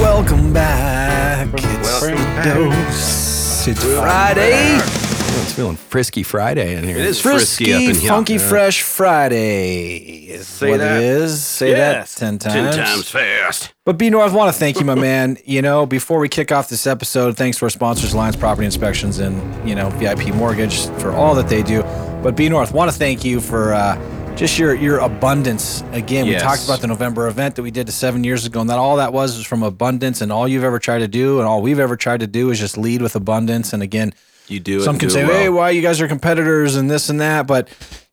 Welcome back. It's Welcome back. Dose. It's Friday. It's feeling frisky Friday in here. It is frisky up in here. funky, fresh Friday is Say what that. it is. Say Yes. that ten times. Ten times fast. But B North, want to thank you, my man. You know, before we kick off this episode, thanks to our sponsors, Alliance Property Inspections and you know VIP Mortgage for all that they do. But B North, want to thank you for uh, just your your abundance. Again, Yes. we talked about the November event that we did seven years ago, and that all that was was from abundance, and all you've ever tried to do, and all we've ever tried to do is just lead with abundance. And again, You do it. some can do say, well. "Hey, why you guys are competitors and this and that," but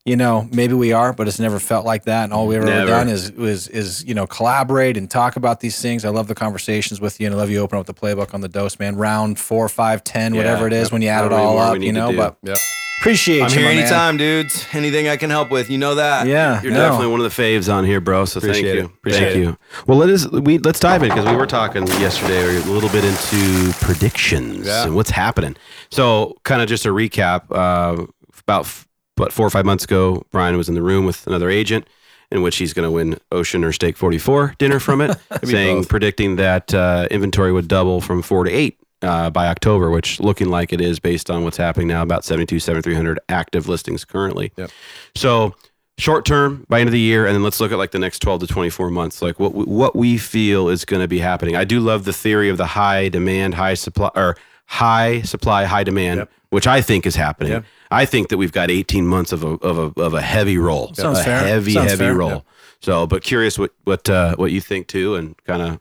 you know, maybe we are, but it's never felt like that. And all we've ever Never. done is is is you know collaborate and talk about these things. I love the conversations with you, and I love you open up the playbook on the dose, man. Round four, five, ten, whatever it is, when you add it all up, you know. But Yep. Appreciate I'm you, here my man. anytime, dudes. Anything I can help with, you know that. Yeah, You're no. definitely one of the faves on here, bro. So Appreciate thank it. you. Appreciate thank it. you. Well, let us we let's dive in because we were talking yesterday or a little bit into predictions Yeah. and what's happening. So, kind of just a recap. Uh, about but four or five months ago, Brian was in the room with another agent. In which he's going to win Ocean or Steak 44 dinner from it, saying, both. predicting that uh, inventory would double from four to eight uh, by October, which looking like it is based on what's happening now, about 72, 7300 active listings currently. Yep. So short term by end of the year, and then let's look at like the next 12 to 24 months, like what we, what we feel is going to be happening. I do love the theory of the high demand, high supply, or high supply, high demand, Yep. which I think is happening. Yep. I think that we've got 18 months of a of a, of a heavy roll, Sounds a fair. heavy Sounds heavy fair. roll. Yep. So, but curious what what uh, what you think too, and kind of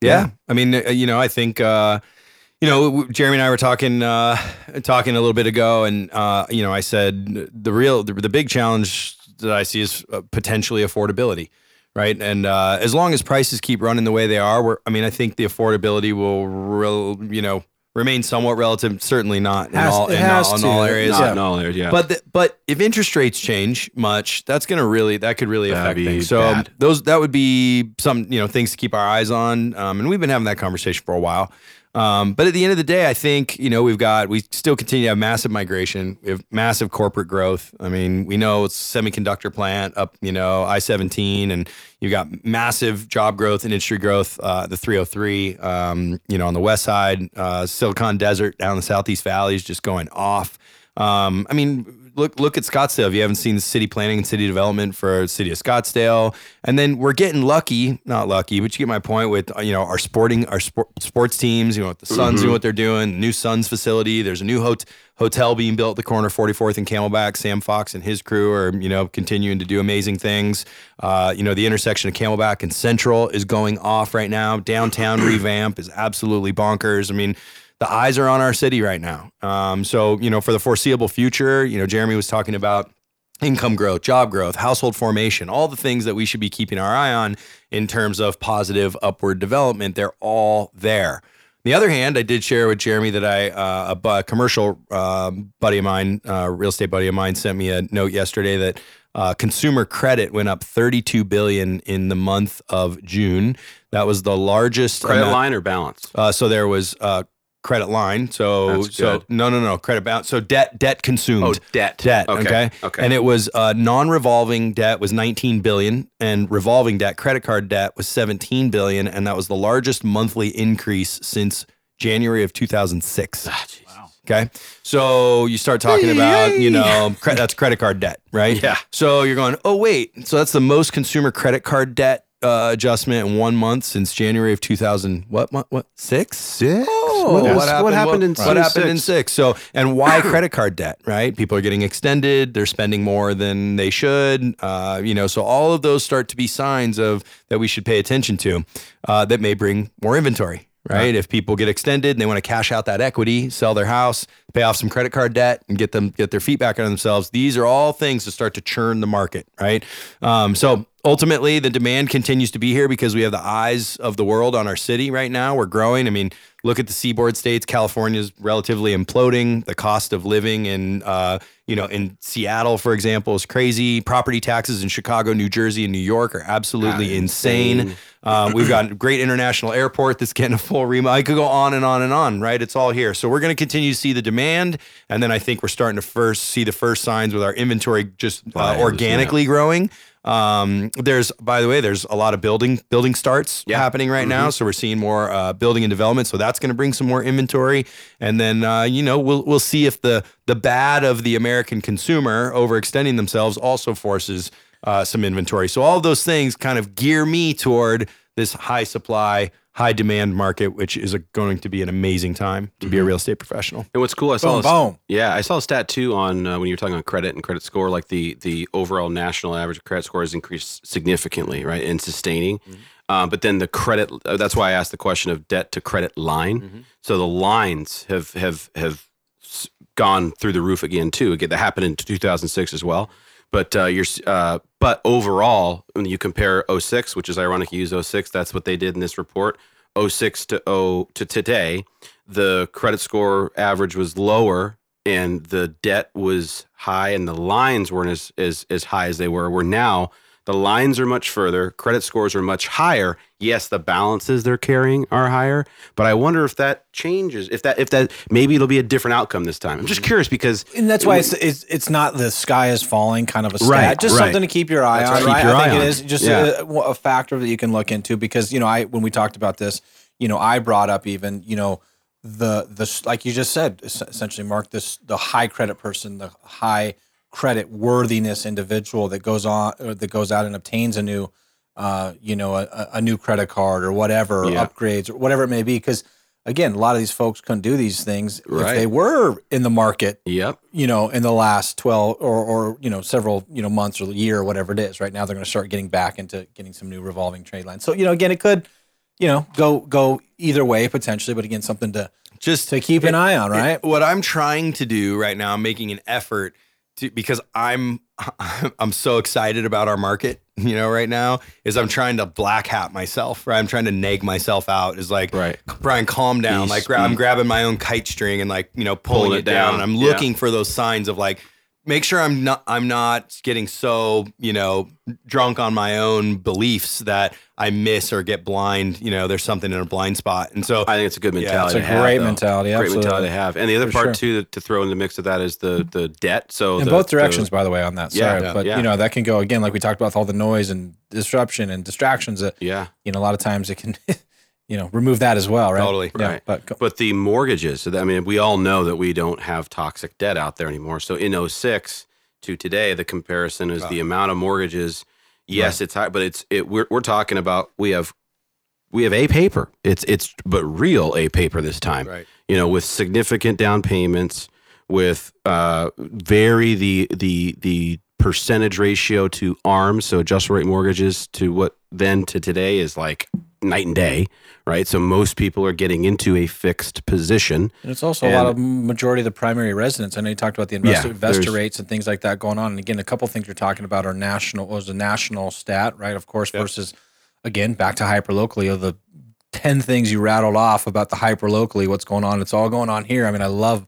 Yeah. I mean, uh, you know, I think, uh, you know, Jeremy and I were talking, uh, talking a little bit ago, and uh, you know, I said the real, the, the big challenge that I see is uh, potentially affordability, right? And uh, as long as prices keep running the way they are, we're, I mean, I think the affordability will, real, you know, remain somewhat relative. Certainly not in Has- all in, has all, in all areas. not Yeah. in all areas. Yeah, But the, but if interest rates change much, that's going to really that could really That'd affect things. So bad. those that would be some you know things to keep our eyes on. Um, and we've been having that conversation for a while. Um, but at the end of the day, I think you know we've got we still continue to have massive migration. We have massive corporate growth. I mean, we know it's semiconductor plant up you know I seventeen, and you've got massive job growth and industry growth. Uh, the three hundred three, um, you know, on the west side, uh, Silicon Desert down the Southeast Valley is just going off. Um, I mean, look look at Scottsdale. If you haven't seen the city planning and city development for city of Scottsdale, and then we're getting lucky, not lucky, but you get my point with you know our sporting our sport, sports teams. You know, with the Suns doing what they're doing, the new Suns facility. There's a new hot, hotel being built at the corner 44th and Camelback. Sam Fox and his crew are you know continuing to do amazing things. Uh, you know, the intersection of Camelback and Central is going off right now. Downtown revamp is absolutely bonkers. I mean the eyes are on our city right now. Um, so, you know, for the foreseeable future, you know, Jeremy was talking about income growth, job growth, household formation, all the things that we should be keeping our eye on in terms of positive upward development. They're all there. On the other hand, I did share with Jeremy that I uh, a commercial um, buddy of mine, uh, real estate buddy of mine, sent me a note yesterday that uh, consumer credit went up 32 billion in the month of June. That was the largest credit amount- line or balance. uh, so there was uh, credit line. So That's so no no no credit balance. So debt debt consumed. Oh, debt. Debt. Okay, Okay. okay. And it was uh, non-revolving debt was 19 billion, and revolving debt, credit card debt, was 17 billion, and that was the largest monthly increase since January of 2006. Ah, Okay. So you start talking about, you know, cre- that's credit card debt, right? Yeah. So you're going, oh, wait. So that's the most consumer credit card debt uh, adjustment in one month since January of 2000. What, what, what? Six? Six. Oh, what, what happened in what happened in six? six? So, and why credit card debt? Right? People are getting extended. They're spending more than they should. Uh, you know, so all of those start to be signs of that we should pay attention to. Uh, that may bring more inventory. Right? If people get extended and they want to cash out that equity, sell their house, pay off some credit card debt, and get them get their feet back on themselves, these are all things to start to churn the market. Right? Um, so ultimately the demand continues to be here because we have the eyes of the world on our city right now. We're growing. I mean, look at the seaboard states. California's relatively imploding. The cost of living in uh, you know in Seattle, for example, is crazy. Property taxes in Chicago, New Jersey, and New York are absolutely insane. Um, we've got a great international airport that's getting a full remodel. I could go on and on and on, right? It's all here. So we're going to continue to see the demand, and then I think we're starting to first see the first signs with our inventory just uh, organically growing. Um, there's, by the way, there's a lot of building building starts Yeah. happening right now, so we're seeing more uh, building and development. So that's going to bring some more inventory, and then uh, you know we'll we'll see if the the bad of the American consumer overextending themselves also forces uh, some inventory. So all of those things kind of gear me toward this high supply, high demand market, which is a, going to be an amazing time to be a real estate professional. And what's cool, I saw Boom, a st- boom. Yeah, I saw a stat too on uh, when you were talking on credit and credit score. Like the the overall national average credit score has increased significantly, right, and sustaining. Um, but then the credit. Uh, that's why I asked the question of debt to credit line. So the lines have have have gone through the roof again too. Again, that happened in 2006 as well. But uh, you're uh, but overall, when you compare 06, which is ironic, you use 06. That's what they did in this report. 06 to 0 to today, the credit score average was lower and the debt was high and the lines weren't as, as, as high as they were. Where now the lines are much further, credit scores are much higher. Yes, the balances they're carrying are higher, but I wonder if that changes. If that if that maybe it'll be a different outcome this time. I'm just mm. curious because And that's why it's, it's it's not the sky is falling kind of a stat. Right, just right. something to keep your eye That's on. right. Keep your I think eye it on. is just Yeah. a, a factor that you can look into because you know I when we talked about this, you know I brought up even you know the the like you just said essentially Mark this the high credit person the high credit worthiness individual that goes on that goes out and obtains a new uh you know a, a- new credit card or whatever Yeah. upgrades or whatever it may be because again a lot of these folks couldn't do these things Right. if they were in the market yep, you know, in the last 12 or, or, you know, several, you know, months or year or whatever it is. Right now, they're going to start getting back into getting some new revolving trade lines. So, you know, again, it could, you know, go, go either way potentially, but again, something to, Just to keep an eye on, right? It- what I'm trying to do right now, I'm making an effort to because I'm I'm so excited about our market, you know, right now, is I'm trying to black hat myself, right? I'm trying to nag myself out. Is like Right. Brian, calm down. Peace, like I'm mm. grabbing my own kite string and like, you know, pulling, Pulling it down. down. And I'm Yeah. looking for those signs of like make sure I'm not I'm not getting so, you know, drunk on my own beliefs that I miss or get blind, you know, there's something in a blind spot. And so I think it's a good Yeah, mentality. it's a have, great though. mentality, Great mentality to have. And the other For part sure. too to, throw in the mix of that is the mm-hmm. the debt. So in the- both the- directions, by the way, on that. Yeah, Sorry. yeah, but, yeah. you know, that can go again, like we talked about with all the noise and disruption and distractions that, yeah. you know, a lot of times it can, you know, remove that as well, right? Totally. Yeah. Right. But go, But the mortgages, so that- I mean, we all know that we don't have toxic debt out there anymore. So in 06 to today, the comparison is the amount of mortgages. Yes, it's high, but it's it. We're we're talking about we have we have a paper. It's it's but real a paper this time. Right. You know, with significant down payments, with uh very the the the percentage ratio to arms, so adjustable rate mortgages to what then to today is like night and day, right? So most people are getting into a fixed position. And it's also a lot of majority of the primary residents. I know you talked about the investor, Yeah, investor rates and things like that going on. And again, a couple things you're talking about are national was a national stat, right? Of course, versus again back to hyper locally of the ten things you rattled off about the hyper locally, what's going on. It's all going on here. I mean, I love,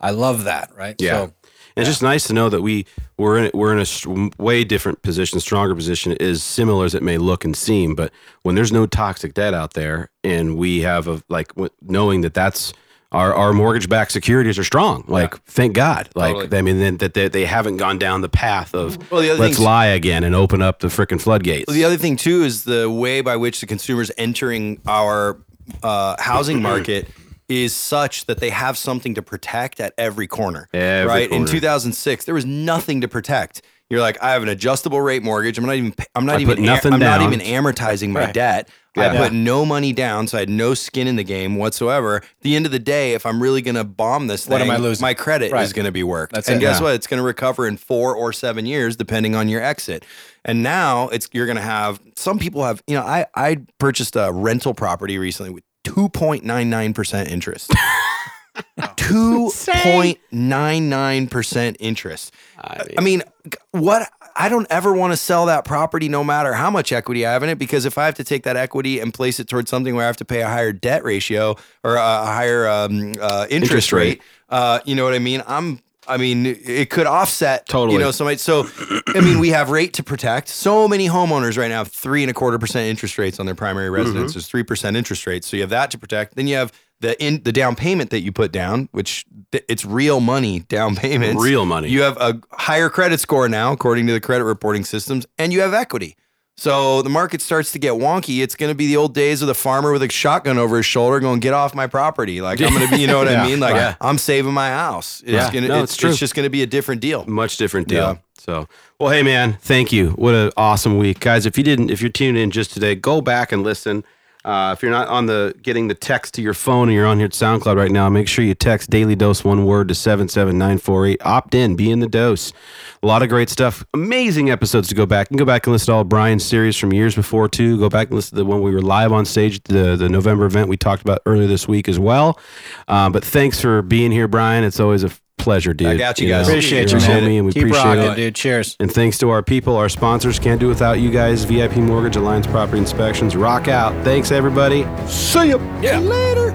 I love that, right? Yeah. So And it's just nice to know that we we're in we're in a way different position, stronger position, as similar as it may look and seem. But when there's no toxic debt out there, and we have a like knowing that that's our our mortgage backed securities are strong. Like thank God. Like Totally. I mean then that they, they haven't gone down the path of Well, the other let's lie again and open up the freaking floodgates. Well, the other thing too is the way by which the consumers entering our uh, housing market is such that they have something to protect at every corner. Every right in 2006, there was nothing to protect. You're like, I have an adjustable rate mortgage. I'm not even. I'm not I even. nothing I'm not even amortizing my Right. debt. I Yeah. put no money down, so I had no skin in the game whatsoever. At the end of the day, if I'm really going to bomb this thing, What am I losing? my credit Right. is going to be worked. That's and it. guess Yeah. what? It's going to recover in four or seven years, depending on your exit. And now it's you're going to have some people have. You know, I I purchased a rental property recently with 2.99 percent interest. 2.99 percent interest. I mean, what? I don't ever want to sell that property, no matter how much equity I have in it, because if I have to take that equity and place it towards something where I have to pay a higher debt ratio or a higher um, uh, interest, Interest rate, rate. uh, you know what I mean? I'm. I mean, it could offset Totally. You know, so so. I mean, we have rate to protect. So many homeowners right now have three and a quarter percent interest rates on their primary mm-hmm. residence. There's three percent interest rates, so you have that to protect. Then you have the in the down payment that you put down, which th- it's real money down payments. Real money. You have a higher credit score now, according to the credit reporting systems, and you have equity. So the market starts to get wonky. It's going to be the old days of the farmer with a shotgun over his shoulder going, get off my property. Like, I'm going to be, you know what I mean? Like, right. I'm saving my house. It's Yeah. gonna, No, it's, it's true. it's just going to be a different deal. much different deal. Yeah. So, well, hey man, thank you. What an awesome week, guys. If you didn't, if you're tuned in just today, go back and listen. Uh, if you're not on the getting the text to your phone and you're on here at SoundCloud right now, make sure you text Daily Dose one word to seven seven nine four eight. Opt in, be in the dose. A lot of great stuff. Amazing episodes to go back and go back and listen to all Brian's series from years before too. Go back and listen to the one we were live on stage the the November event we talked about earlier this week as well. Um, but thanks for being here, Brian. It's always a pleasure, dude. I got you know, guys. Appreciate you're you, man. homie, and we Keep appreciate rocking, it. dude. Cheers. And thanks to our people, our sponsors. Can't do without you guys. VIP Mortgage, Alliance Property Inspections. Rock out. Thanks, everybody. See ya. Yeah. Later.